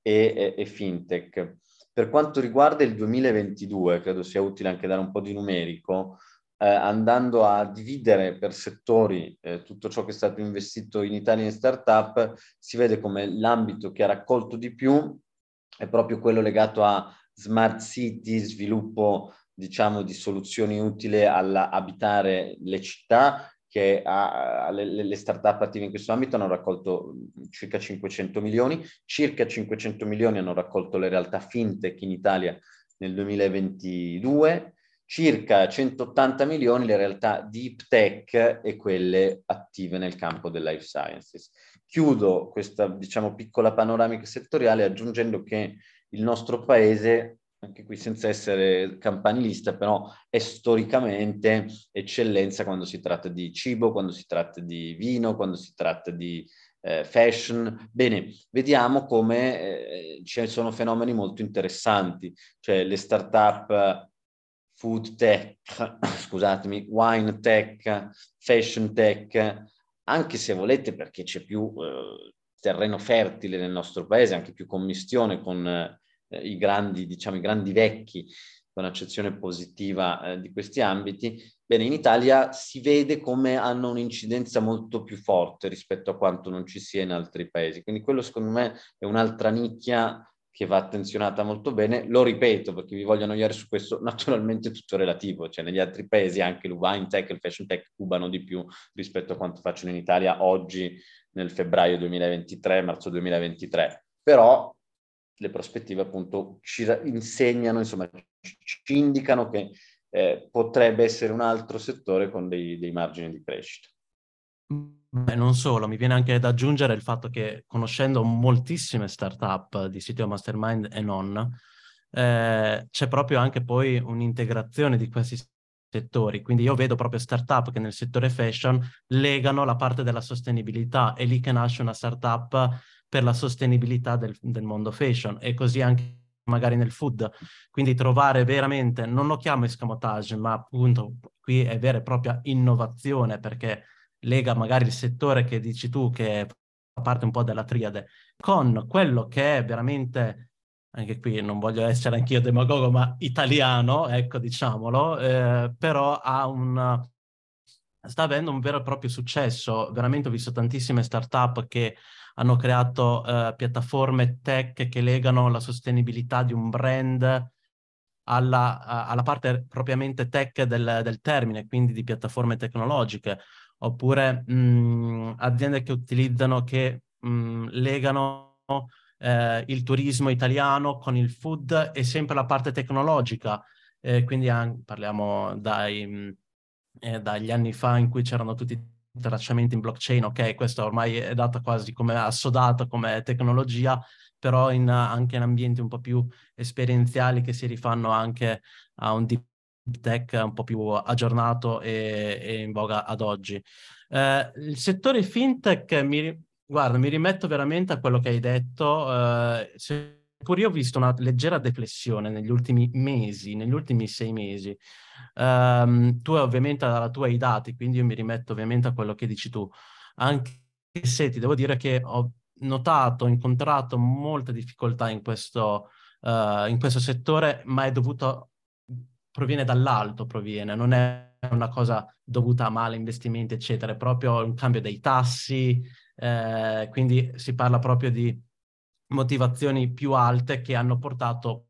e, e fintech. Per quanto riguarda il 2022, credo sia utile anche dare un po' di numerico, eh, andando a dividere per settori eh, tutto ciò che è stato investito in Italia in startup, si vede come l'ambito che ha raccolto di più è proprio quello legato a smart city, sviluppo diciamo, di soluzioni utili all'abitare le città, che ha, le, le start-up attive in questo ambito hanno raccolto circa 500 milioni, circa 500 milioni hanno raccolto le realtà fintech in Italia nel 2022, circa 180 milioni le realtà deep tech e quelle attive nel campo del life sciences. Chiudo questa, diciamo, piccola panoramica settoriale aggiungendo che il nostro paese, anche qui senza essere campanilista, però è storicamente eccellenza quando si tratta di cibo, quando si tratta di vino, quando si tratta di eh, fashion. Bene, vediamo come eh, ci sono fenomeni molto interessanti, cioè le start-up food tech, scusatemi, wine tech, fashion tech, anche se volete perché c'è più eh, terreno fertile nel nostro paese, anche più commistione con eh, i grandi, diciamo, i grandi vecchi, con accezione positiva eh, di questi ambiti, bene, in Italia si vede come hanno un'incidenza molto più forte rispetto a quanto non ci sia in altri paesi. Quindi quello secondo me è un'altra nicchia che va attenzionata molto bene. Lo ripeto perché vi voglio annoiare su questo, naturalmente tutto relativo, cioè negli altri paesi anche l'Uwine Tech e il Fashion Tech cubano di più rispetto a quanto facciano in Italia oggi nel febbraio 2023, marzo 2023. Però le prospettive appunto ci insegnano, insomma, ci indicano che eh, potrebbe essere un altro settore con dei, dei margini di crescita. Beh, non solo, mi viene anche da aggiungere il fatto che conoscendo moltissime startup di sito mastermind e non, eh, c'è proprio anche poi un'integrazione di questi settori. Quindi io vedo proprio startup che nel settore fashion legano la parte della sostenibilità, è lì che nasce una startup per la sostenibilità del, del mondo fashion e così anche magari nel food. Quindi trovare veramente, non lo chiamo escamotage, ma appunto qui è vera e propria innovazione perché lega magari il settore che dici tu, che fa parte un po' della triade, con quello che è veramente, anche qui non voglio essere anch'io demagogo, ma italiano, ecco diciamolo, eh, però ha un... sta avendo un vero e proprio successo. Veramente ho visto tantissime startup che hanno creato eh, piattaforme tech che legano la sostenibilità di un brand alla, alla parte propriamente tech del, del termine, quindi di piattaforme tecnologiche oppure mh, mm, aziende che utilizzano, che mh, mm, legano eh, il turismo italiano con il food e sempre la parte tecnologica. Eh, quindi anche, parliamo dai, mm, eh, dagli anni fa in cui c'erano tutti tracciamenti in blockchain, ok, questo ormai è data quasi come assodato come tecnologia, però in, anche in ambienti un po' più esperienziali che si rifanno anche a un deep tech un po' più aggiornato e, e in voga ad oggi. Eh, il settore fintech, mi, guarda, mi rimetto veramente a quello che hai detto, eh, seppur io ho visto una leggera deflessione negli ultimi mesi, negli ultimi sei mesi. Um, tu ovviamente dalla tua i dati, quindi io mi rimetto ovviamente a quello che dici tu, anche se ti devo dire che ho notato, ho incontrato molte difficoltà in questo, uh, in questo settore, ma è dovuto proviene dall'alto, proviene, non è una cosa dovuta a male investimenti, eccetera, è proprio un cambio dei tassi, eh, quindi si parla proprio di motivazioni più alte che hanno portato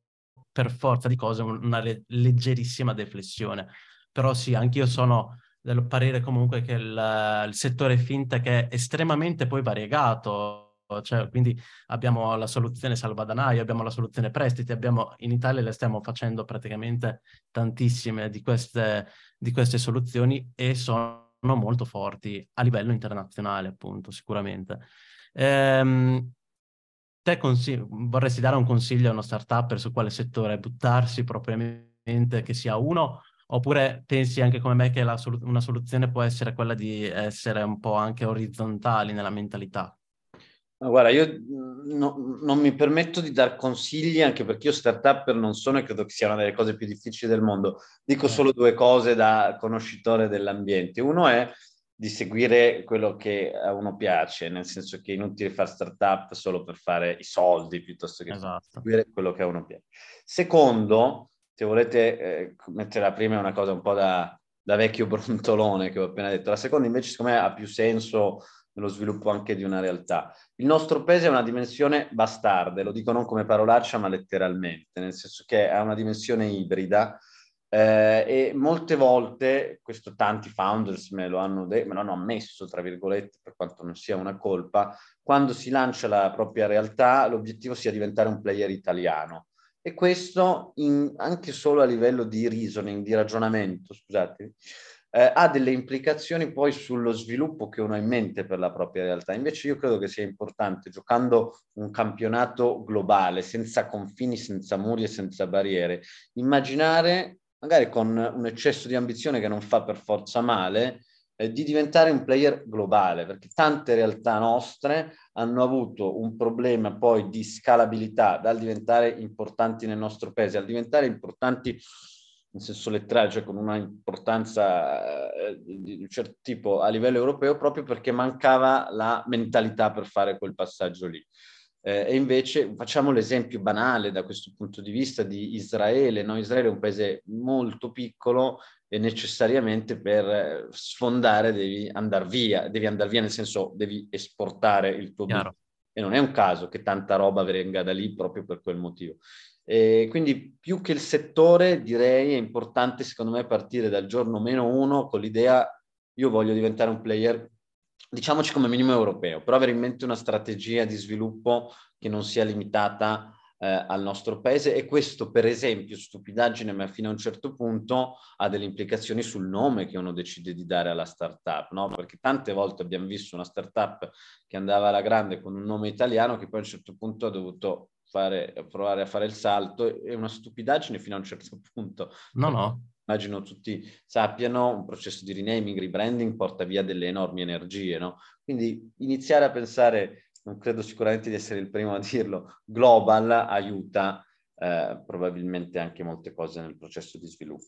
per forza di cose una le- leggerissima deflessione. Però sì, anch'io sono del parere comunque che il, il settore fintech è estremamente poi variegato, cioè, quindi abbiamo la soluzione salvadanaio, abbiamo la soluzione prestiti, abbiamo, in Italia le stiamo facendo praticamente tantissime di queste, di queste soluzioni e sono molto forti a livello internazionale, appunto, sicuramente. Ehm, te consig- vorresti dare un consiglio a uno startup su quale settore buttarsi propriamente, che sia uno, oppure pensi anche come me che sol- una soluzione può essere quella di essere un po' anche orizzontali nella mentalità? Guarda, io mm, no, non mi permetto di dar consigli anche perché io startup non sono e credo che sia una delle cose più difficili del mondo. Dico solo due cose da conoscitore dell'ambiente. Uno è di seguire quello che a uno piace, nel senso che è inutile fare startup solo per fare i soldi piuttosto che esatto. seguire quello che a uno piace. Secondo, se volete eh, mettere la prima è una cosa un po' da, da vecchio brontolone che ho appena detto, la seconda invece secondo me ha più senso nello sviluppo anche di una realtà. Il nostro paese è una dimensione bastarda, lo dico non come parolaccia ma letteralmente, nel senso che ha una dimensione ibrida Eh, e molte volte, questo tanti founders me lo, hanno de- me lo hanno ammesso, tra virgolette, per quanto non sia una colpa, quando si lancia la propria realtà l'obiettivo sia diventare un player italiano. E questo in, anche solo a livello di reasoning, di ragionamento, scusate, eh, ha delle implicazioni poi sullo sviluppo che uno ha in mente per la propria realtà. Invece io credo che sia importante, giocando un campionato globale, senza confini, senza muri e senza barriere, immaginare magari con un eccesso di ambizione che non fa per forza male, eh, di diventare un player globale, perché tante realtà nostre hanno avuto un problema poi di scalabilità dal diventare importanti nel nostro paese, al diventare importanti in senso letterale, cioè con una importanza eh, di un certo tipo a livello europeo, proprio perché mancava la mentalità per fare quel passaggio lì. Eh, e invece facciamo l'esempio banale da questo punto di vista di Israele. No? Israele è un paese molto piccolo e necessariamente per eh, sfondare devi andare via, devi andare via nel senso devi esportare il tuo business. E non è un caso che tanta roba venga da lì proprio per quel motivo. E quindi più che il settore direi è importante secondo me partire dal giorno meno uno con l'idea io voglio diventare un player diciamoci come minimo europeo, però avere in mente una strategia di sviluppo che non sia limitata eh, al nostro paese e questo per esempio, stupidaggine ma fino a un certo punto ha delle implicazioni sul nome che uno decide di dare alla startup, no? perché tante volte abbiamo visto una startup che andava alla grande con un nome italiano che poi a un certo punto ha dovuto fare, provare a fare il salto, è una stupidaggine fino a un certo punto. No, no immagino tutti sappiano, un processo di renaming, rebranding porta via delle enormi energie, no? Quindi iniziare a pensare, non credo sicuramente di essere il primo a dirlo, global aiuta eh, probabilmente anche molte cose nel processo di sviluppo.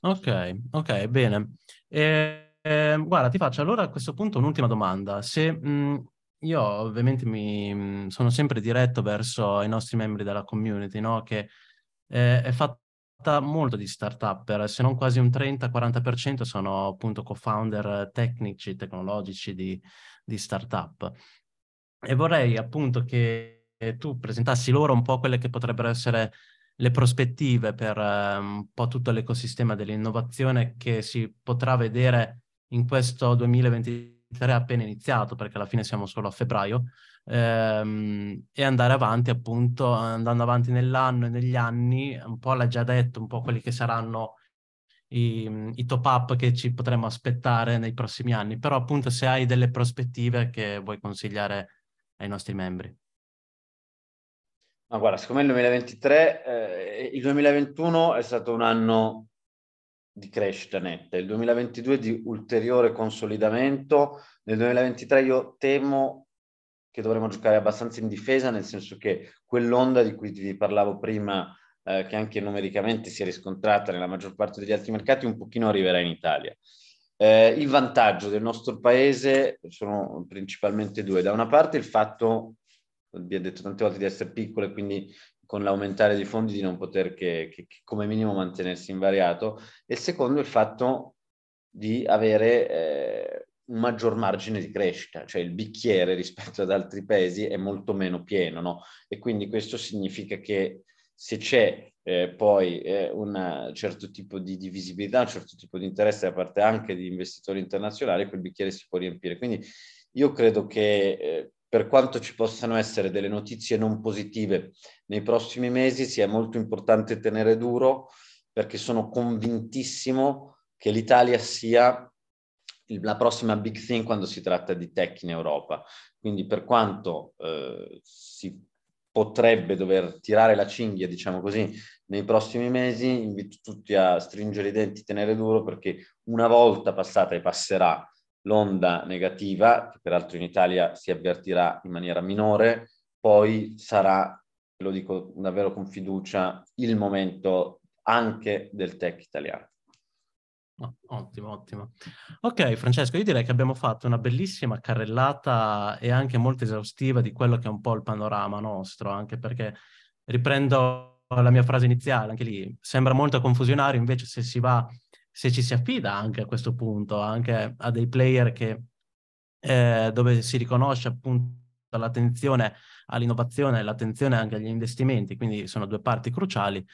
Ok, ok, bene. Eh, eh, guarda, ti faccio allora a questo punto un'ultima domanda. Se mh, io ovviamente mi sono sempre diretto verso i nostri membri della community, no? Che eh, è fatto molto di startup, se non quasi un 30-40% sono appunto co-founder tecnici, tecnologici di, di startup. E vorrei appunto che tu presentassi loro un po' quelle che potrebbero essere le prospettive per um, un po' tutto l'ecosistema dell'innovazione che si potrà vedere in questo 2023 appena iniziato, perché alla fine siamo solo a febbraio, ehm, e andare avanti appunto, andando avanti nell'anno e negli anni, un po' l'ha già detto, un po' quelli che saranno i, i top up che ci potremmo aspettare nei prossimi anni, però appunto se hai delle prospettive che vuoi consigliare ai nostri membri. Ma guarda, secondo me il 2023, eh, il 2021 è stato un anno di crescita netta, il 2022 di ulteriore consolidamento, nel 2023 io temo che dovremmo giocare abbastanza in difesa, nel senso che quell'onda di cui vi parlavo prima, eh, che anche numericamente si è riscontrata nella maggior parte degli altri mercati, un pochino arriverà in Italia. Eh, il vantaggio del nostro paese sono principalmente due. Da una parte il fatto, vi ho detto tante volte, di essere piccolo e quindi con l'aumentare dei fondi di non poter che, che, che come minimo mantenersi invariato, e secondo il fatto di avere eh, un maggior margine di crescita, cioè il bicchiere rispetto ad altri paesi è molto meno pieno, no? E quindi questo significa che se c'è eh, poi eh, un certo tipo di, di, visibilità, un certo tipo di interesse da parte anche di investitori internazionali, quel bicchiere si può riempire. Quindi io credo che eh, per quanto ci possano essere delle notizie non positive nei prossimi mesi, sia molto importante tenere duro perché sono convintissimo che l'Italia sia la prossima big thing quando si tratta di tech in Europa. Quindi per quanto eh, si potrebbe dover tirare la cinghia, diciamo così, nei prossimi mesi, invito tutti a stringere i denti, tenere duro, perché una volta passata e passerà l'onda negativa, che peraltro in Italia si avvertirà in maniera minore, poi sarà, lo dico davvero con fiducia, il momento anche del tech italiano. Oh, ottimo, ottimo. Ok, Francesco, io direi che abbiamo fatto una bellissima carrellata e anche molto esaustiva di quello che è un po' il panorama nostro, anche perché riprendo la mia frase iniziale, anche lì sembra molto confusionario, invece se si va, se ci si affida anche a questo punto, anche a dei player che, eh, dove si riconosce appunto l'attenzione all'innovazione e l'attenzione anche agli investimenti, quindi sono due parti cruciali,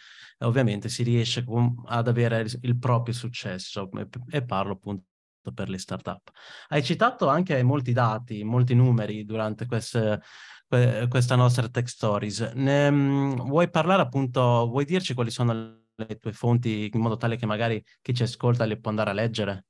ovviamente si riesce ad avere il proprio successo e parlo appunto per le startup. Hai citato anche molti dati, molti numeri durante queste, questa nostra Tech Stories. Ne, mm, vuoi parlare appunto, vuoi dirci quali sono le tue fonti in modo tale che magari chi ci ascolta le può andare a leggere?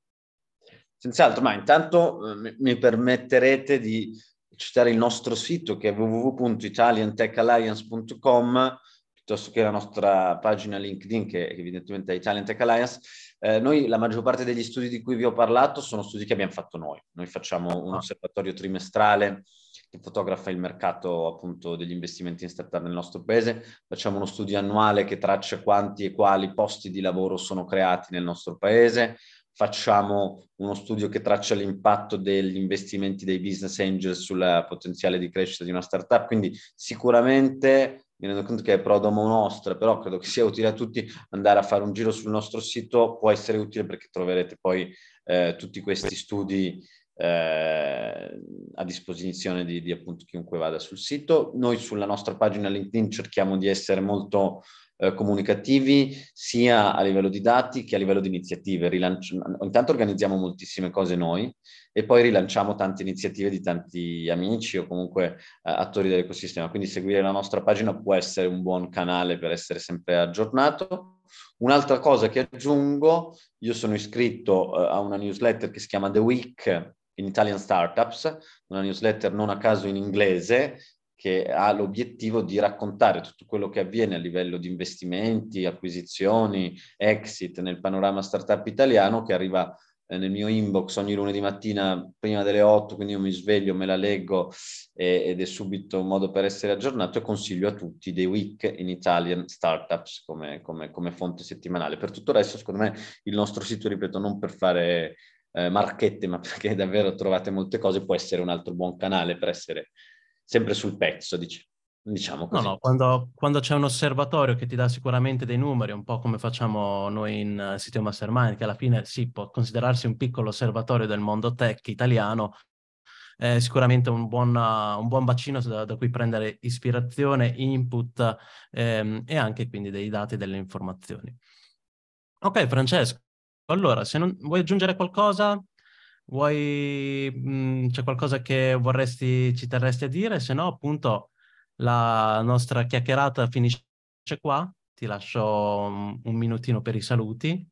Senz'altro, ma intanto eh, mi permetterete di citare il nostro sito che è www.italiantechalliance.com piuttosto che la nostra pagina LinkedIn che evidentemente è Italian Tech Alliance. Eh, noi la maggior parte degli studi di cui vi ho parlato sono studi che abbiamo fatto noi. Noi facciamo un ah. osservatorio trimestrale che fotografa il mercato appunto degli investimenti in startup nel nostro paese. Facciamo uno studio annuale che traccia quanti e quali posti di lavoro sono creati nel nostro paese facciamo uno studio che traccia l'impatto degli investimenti dei business angel sulla potenziale di crescita di una startup, quindi sicuramente mi rendo conto che è pro domo nostra, però credo che sia utile a tutti andare a fare un giro sul nostro sito, può essere utile perché troverete poi eh, tutti questi studi eh, a disposizione di, di appunto chiunque vada sul sito. Noi sulla nostra pagina LinkedIn cerchiamo di essere molto eh, comunicativi sia a livello di dati che a livello di iniziative. Rilanci- intanto organizziamo moltissime cose noi e poi rilanciamo tante iniziative di tanti amici o comunque eh, attori dell'ecosistema. Quindi seguire la nostra pagina può essere un buon canale per essere sempre aggiornato. Un'altra cosa che aggiungo, io sono iscritto uh, a una newsletter che si chiama The Week in Italian Startups, una newsletter non a caso in inglese, che ha l'obiettivo di raccontare tutto quello che avviene a livello di investimenti, acquisizioni, exit nel panorama startup italiano che arriva eh, nel mio inbox ogni lunedì mattina prima delle 8, quindi io mi sveglio, me la leggo eh, ed è subito un modo per essere aggiornato e consiglio a tutti dei week in Italian Startups come, come, come fonte settimanale. Per tutto il resto, secondo me, il nostro sito, ripeto, non per fare eh, marchette, ma perché davvero trovate molte cose, può essere un altro buon canale per essere sempre sul pezzo, dic- diciamo così. No, no, quando, quando, c'è un osservatorio che ti dà sicuramente dei numeri, un po' come facciamo noi in uh, Sitio Mastermind, che alla fine sì, può considerarsi un piccolo osservatorio del mondo tech italiano, è sicuramente un buon, uh, un buon bacino da, da, cui prendere ispirazione, input ehm, e anche quindi dei dati e delle informazioni. Ok, Francesco, allora, se non vuoi aggiungere qualcosa, Vuoi, mh, mm, c'è qualcosa che vorresti, ci terresti a dire? Se no, appunto, la nostra chiacchierata finisce qua. Ti lascio un, un minutino per i saluti.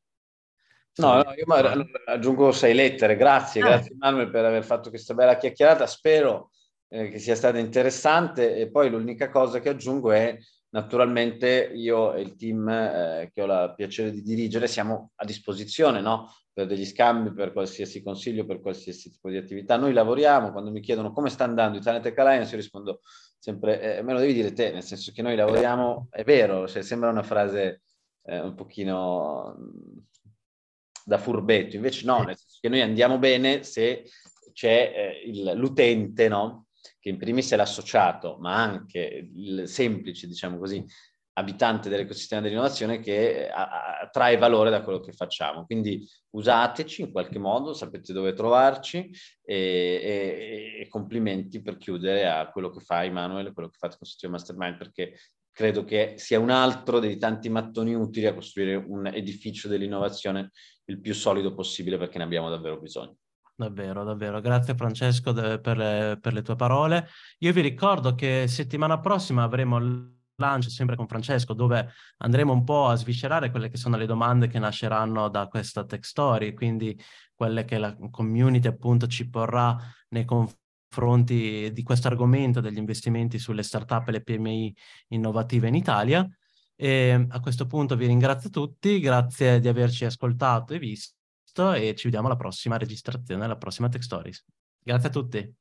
No, no, io aggiungo sei lettere. Grazie, ah. grazie Manuel per aver fatto questa bella chiacchierata. Spero eh, che sia stata interessante. E poi l'unica cosa che aggiungo è naturalmente io e il team eh, che ho il piacere di dirigere siamo a disposizione no? per degli scambi, per qualsiasi consiglio, per qualsiasi tipo di attività. Noi lavoriamo, quando mi chiedono come sta andando Italia Tech Alliance, io rispondo sempre, eh, me lo devi dire te, nel senso che noi lavoriamo, è vero, cioè, sembra una frase eh, un pochino mm, da furbetto, invece no, nel senso che noi andiamo bene se c'è eh, il, l'utente, no? Che in primis è l'associato, ma anche il semplice, diciamo così, abitante dell'ecosistema dell'innovazione che trae valore da quello che facciamo. Quindi usateci in qualche modo, sapete dove trovarci e, e, e complimenti per chiudere a quello che fa Emanuele, quello che fate con Sitio Mastermind, perché credo che sia un altro dei tanti mattoni utili a costruire un edificio dell'innovazione il più solido possibile perché ne abbiamo davvero bisogno. Davvero, davvero. Grazie Francesco de, per, le, per, le, tue parole. Io vi ricordo che settimana prossima avremo lunch sempre con Francesco, dove andremo un po' a sviscerare quelle che sono le domande che nasceranno da questa tech story, quindi quelle che la community appunto ci porrà nei confronti di questo argomento degli investimenti sulle startup e le PMI innovative in Italia. E a questo punto vi ringrazio tutti, grazie di averci ascoltato e visto e ci vediamo alla prossima registrazione, alla prossima Tech Stories. Grazie a tutti.